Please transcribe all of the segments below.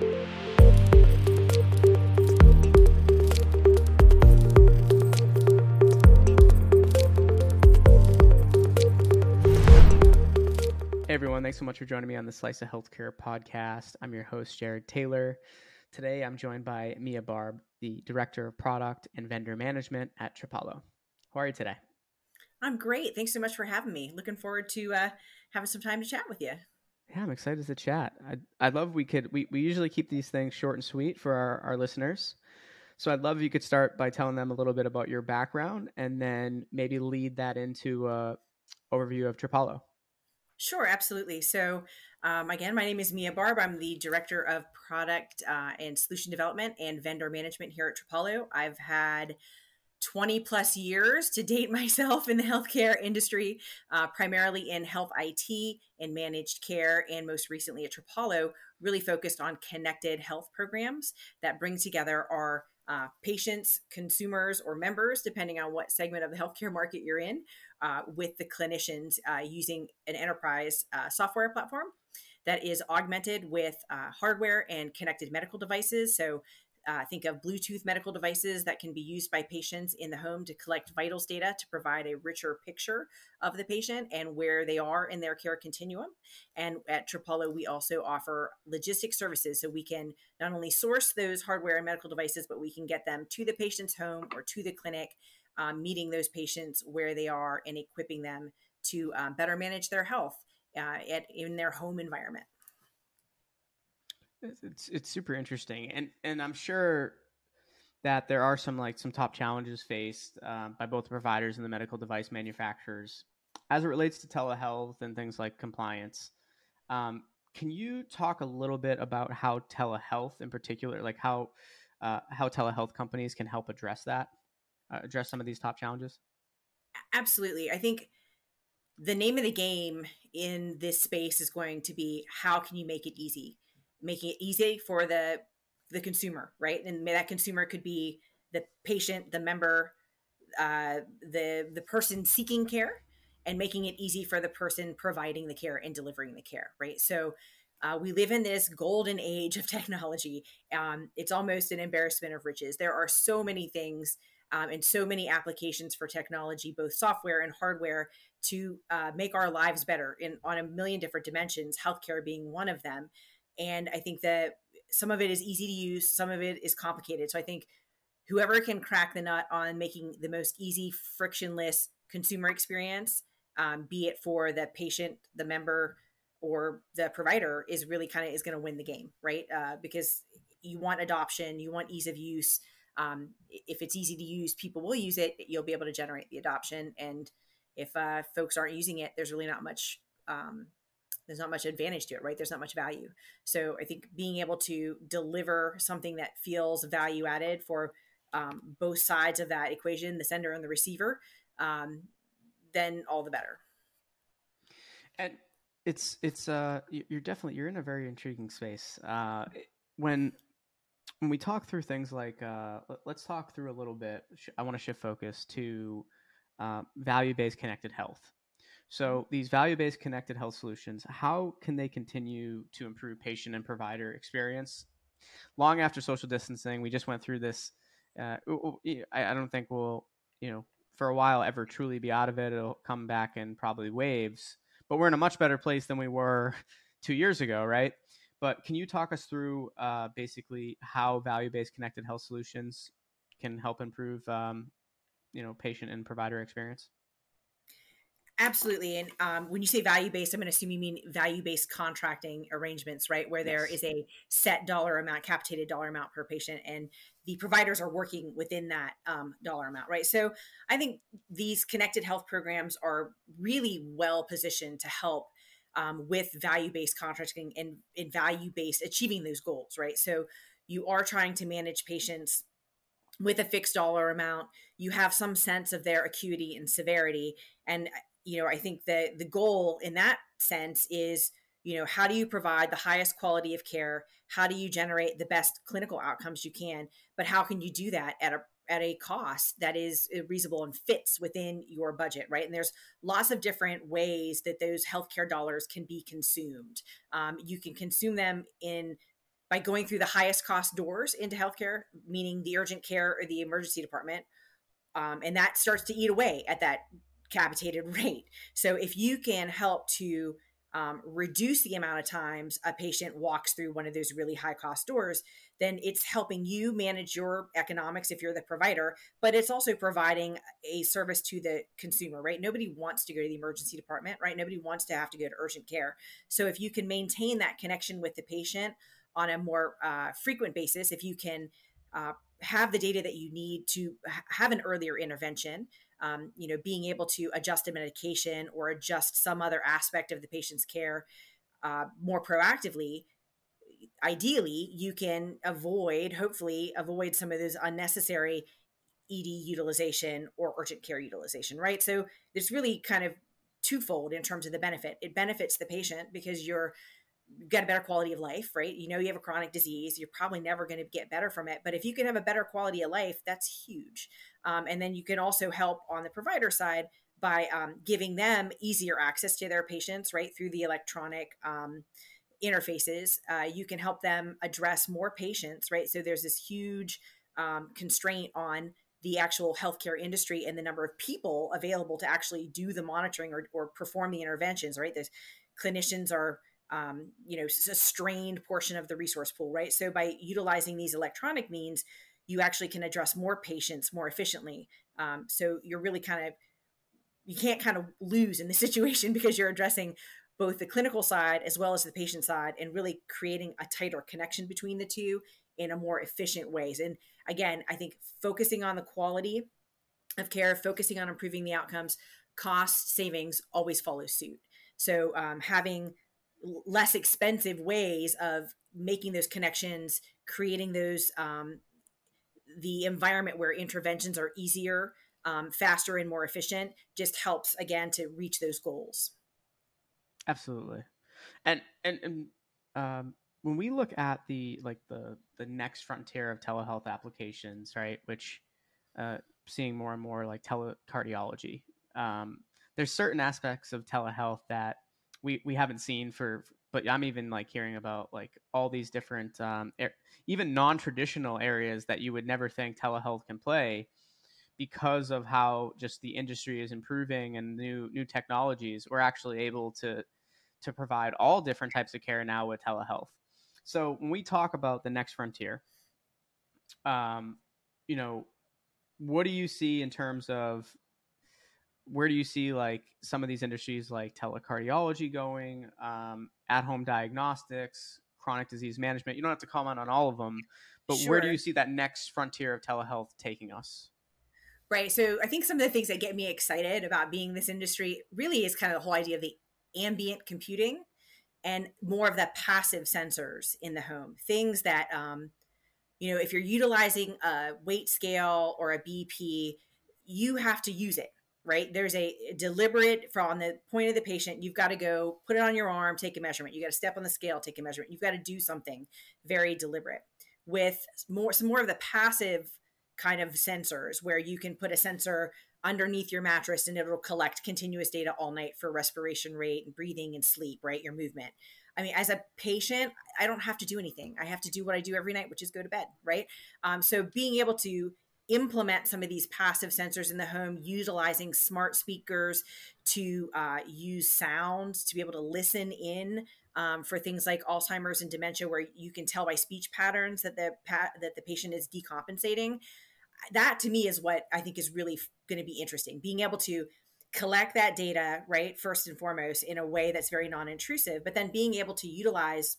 Everyone, thanks so much for joining me on the Slice of Healthcare podcast. I'm your host, Jared Taylor. Today I'm joined by Mia Barb, the Director of Product and Vendor Management at Trapollo. How are you today? I'm great. Thanks so much for having me. Looking forward to uh, having some time to chat with you. Yeah, I'm excited to chat. I I love we could we, we usually keep these things short and sweet for our, our listeners. So I'd love if you could start by telling them a little bit about your background and then maybe lead that into a overview of Trapollo. Sure, absolutely. So, um, again, my name is Mia Barb. I'm the Director of Product uh, and Solution Development and Vendor Management here at Trapollo. I've had 20 plus years to date myself in the healthcare industry, uh, primarily in health IT and managed care, and most recently at Trapollo, really focused on connected health programs that bring together our uh, patients, consumers, or members, depending on what segment of the healthcare market you're in, uh, with the clinicians uh, using an enterprise uh, software platform that is augmented with uh, hardware and connected medical devices. So uh, think of Bluetooth medical devices that can be used by patients in the home to collect vitals data to provide a richer picture of the patient and where they are in their care continuum. And at Trapollo, we also offer logistic services so we can not only source those hardware and medical devices, but we can get them to the patient's home or to the clinic, um, meeting those patients where they are and equipping them to um, better manage their health uh, at, in their home environment. It's it's super interesting, and and I'm sure that there are some like some top challenges faced um, by both the providers and the medical device manufacturers as it relates to telehealth and things like compliance. Um, can you talk a little bit about how telehealth, in particular, like how uh, how telehealth companies can help address that, uh, address some of these top challenges? Absolutely, I think the name of the game in this space is going to be how can you make it easy making it easy for the the consumer, right? And may that consumer could be the patient, the member, uh, the the person seeking care, and making it easy for the person providing the care and delivering the care, right? So. Uh, we live in this golden age of technology. Um, it's almost an embarrassment of riches. There are so many things um, and so many applications for technology, both software and hardware, to uh, make our lives better in on a million different dimensions. Healthcare being one of them. And I think that some of it is easy to use, some of it is complicated. So I think whoever can crack the nut on making the most easy, frictionless consumer experience, um, be it for the patient, the member, or the provider, is really kind of is going to win the game, right? Uh, because you want adoption, you want ease of use. Um, if it's easy to use, people will use it. You'll be able to generate the adoption. And if uh, folks aren't using it, there's really not much um, there's not much advantage to it, right? There's not much value. So I think being able to deliver something that feels value added for um, both sides of that equation, the sender and the receiver, um, then all the better. And it's it's uh you're definitely you're in a very intriguing space. Uh, when when we talk through things like uh, let's talk through a little bit. I want to shift focus to uh, value based connected health. So these value-based connected health solutions, how can they continue to improve patient and provider experience long after social distancing? We just went through this. Uh, I don't think we'll, you know, for a while ever truly be out of it. It'll come back in probably waves, but we're in a much better place than we were two years ago, right? But can you talk us through uh, basically how value-based connected health solutions can help improve, um, you know, patient and provider experience? Absolutely. And um, when you say value based, I'm going to assume you mean value based contracting arrangements, right? Where there yes. is a set dollar amount, capitated dollar amount per patient, and the providers are working within that um, dollar amount, right? So I think these connected health programs are really well positioned to help um, with value based contracting and, and value based achieving those goals, right? So you are trying to manage patients with a fixed dollar amount you have some sense of their acuity and severity and you know, I think that the goal in that sense is, you know, how do you provide the highest quality of care? How do you generate the best clinical outcomes you can? But how can you do that at a at a cost that is uh, reasonable and fits within your budget, right? And there's lots of different ways that those healthcare dollars can be consumed. Um, you can consume them in by going through the highest cost doors into healthcare, meaning the urgent care or the emergency department. Um, and that starts to eat away at that capitated rate. So if you can help to um, reduce the amount of times a patient walks through one of those really high cost doors, then it's helping you manage your economics if you're the provider, but it's also providing a service to the consumer, right? Nobody wants to go to the emergency department, right? Nobody wants to have to go to urgent care. So if you can maintain that connection with the patient on a more uh, frequent basis, if you can uh, have the data that you need to have an earlier intervention, um, you know, being able to adjust a medication or adjust some other aspect of the patient's care uh, more proactively, ideally you can avoid, hopefully, avoid some of those unnecessary ED utilization or urgent care utilization, right? So it's really kind of twofold in terms of the benefit. It benefits the patient because you're get a better quality of life, right? You know, you have a chronic disease, you're probably never going to get better from it. But if you can have a better quality of life, that's huge. Um, and then you can also help on the provider side by um, giving them easier access to their patients, right, through the electronic um, interfaces. Uh, you can help them address more patients, right? So there's this huge um, constraint on the actual healthcare industry and the number of people available to actually do the monitoring or, or perform the interventions, right? There's clinicians are um, you know, a strained portion of the resource pool, right? So by utilizing these electronic means, you actually can address more patients more efficiently. Um, so you're really kind of you can't kind of lose in the situation because you're addressing both the clinical side as well as the patient side and really creating a tighter connection between the two in a more efficient ways. And again, I think focusing on the quality of care, focusing on improving the outcomes, cost savings always follow suit. So um, having less expensive ways of making those connections, creating those um, the environment where interventions are easier, um, faster, and more efficient just helps again to reach those goals. Absolutely, and and, and um, when we look at the like the the next frontier of telehealth applications, right, which uh, seeing more and more like telecardiology. Um, there's certain aspects of telehealth that we we haven't seen for but i'm even like hearing about like all these different um, er- even non-traditional areas that you would never think telehealth can play because of how just the industry is improving and new new technologies we're actually able to to provide all different types of care now with telehealth. So when we talk about the next frontier um you know what do you see in terms of where do you see like some of these industries like telecardiology going, um, at home diagnostics, chronic disease management? You don't have to comment on all of them, but sure. where do you see that next frontier of telehealth taking us? Right. So I think some of the things that get me excited about being this industry really is kind of the whole idea of the ambient computing and more of the passive sensors in the home. Things that, um, you know, if you're utilizing a weight scale or a BP, you have to use it right? There's a deliberate from the point of the patient, you've got to go put it on your arm, take a measurement. You got to step on the scale, take a measurement. You've got to do something very deliberate with more some more of the passive kind of sensors where you can put a sensor underneath your mattress and it'll collect continuous data all night for respiration rate and breathing and sleep, right? Your movement. I mean, as a patient, I don't have to do anything. I have to do what I do every night, which is go to bed, right? Um, so being able to implement some of these passive sensors in the home, utilizing smart speakers to uh, use sound to be able to listen in um, for things like Alzheimer's and dementia, where you can tell by speech patterns that the that the patient is decompensating. That to me is what I think is really going to be interesting. Being able to collect that data, right, first and foremost, in a way that's very non-intrusive, but then being able to utilize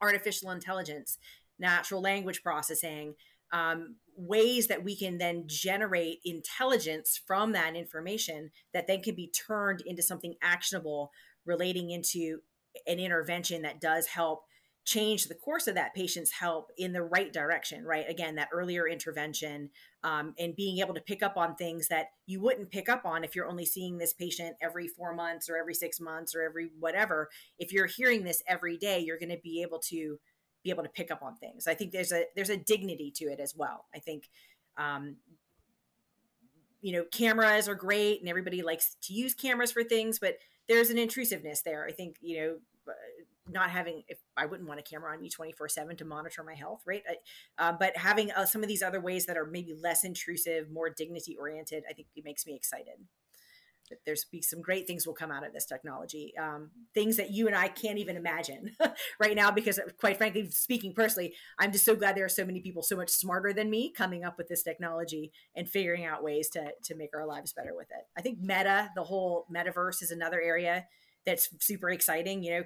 artificial intelligence, natural language processing, um, ways that we can then generate intelligence from that information that then can be turned into something actionable relating into an intervention that does help change the course of that patient's help in the right direction right? Again that earlier intervention um, and being able to pick up on things that you wouldn't pick up on if you're only seeing this patient every four months or every six months or every whatever. If you're hearing this every day you're going to be able to be able to pick up on things. I think there's a there's a dignity to it as well. I think um, you know cameras are great and everybody likes to use cameras for things, but there's an intrusiveness there. I think you know not having if i wouldn't want a camera on me 24 7 to monitor my health right I, uh, but having uh, some of these other ways that are maybe less intrusive more dignity oriented i think it makes me excited there's be some great things will come out of this technology um, things that you and i can't even imagine right now because quite frankly speaking personally i'm just so glad there are so many people so much smarter than me coming up with this technology and figuring out ways to to make our lives better with it. I think meta the whole metaverse is another area that's super exciting you know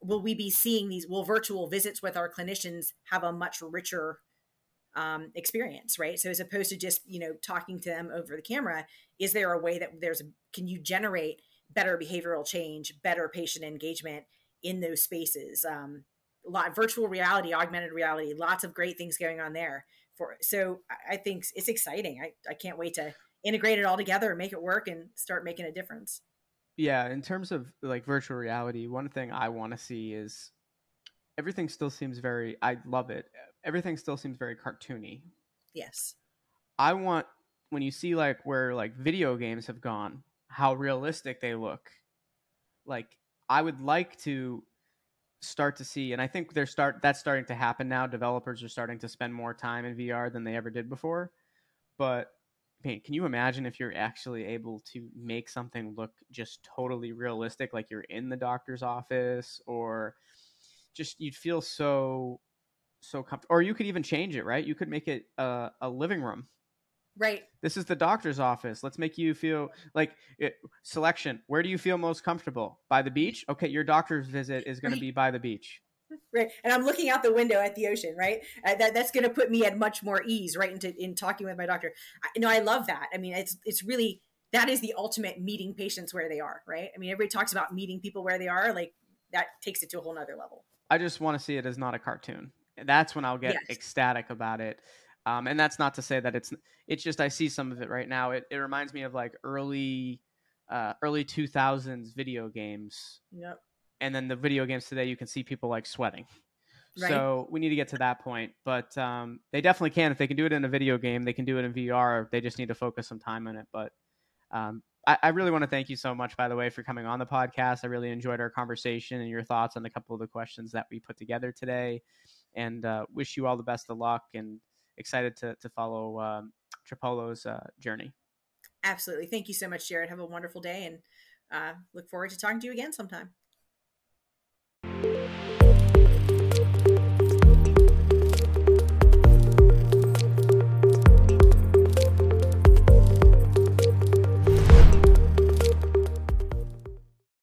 will we be seeing these will virtual visits with our clinicians have a much richer um, experience right? So as opposed to just you know talking to them over the camera is there a way that there's a, can you generate better behavioral change better patient engagement in those spaces? Um, a lot virtual reality augmented reality lots of great things going on there for so i think it's exciting. I, I can't wait to integrate it all together and make it work and start making a difference. Yeah, in terms of like virtual reality, one thing I want to see is everything still seems very I love it. Everything still seems very cartoony. Yes. I want when you see like where like video games have gone, how realistic they look. Like I would like to start to see and I think they're start that's starting to happen now. Developers are starting to spend more time in VR than they ever did before. But man, can you imagine if you're actually able to make something look just totally realistic, like you're in the doctor's office, or just you'd feel so so comfortable. Or you could even change it, right? You could make it a, a living room. Right. This is the doctor's office. Let's make you feel like it, selection. Where do you feel most comfortable? By the beach? Okay, your doctor's visit is going right. to be by the beach right and i'm looking out the window at the ocean right uh, that, that's going to put me at much more ease right into in talking with my doctor I, know i love that i mean it's it's really that is the ultimate meeting patients where they are right i mean everybody talks about meeting people where they are like that takes it to a whole nother level i just want to see it as not a cartoon that's when i'll get yes. ecstatic about it um, and that's not to say that it's it's just i see some of it right now it, it reminds me of like early uh, early 2000s video games yep and then the video games today you can see people like sweating right. so we need to get to that point but um, they definitely can if they can do it in a video game they can do it in vr they just need to focus some time on it but um, I, I, really want to thank you so much by the way for coming on the podcast i really enjoyed our conversation and your thoughts on a couple of the questions that we put together today and uh, wish you all the best of luck and excited to, to follow um, Trapollo's uh, journey. Absolutely. Thank you so much jared. Have a wonderful day and uh, look forward to talking to you again sometime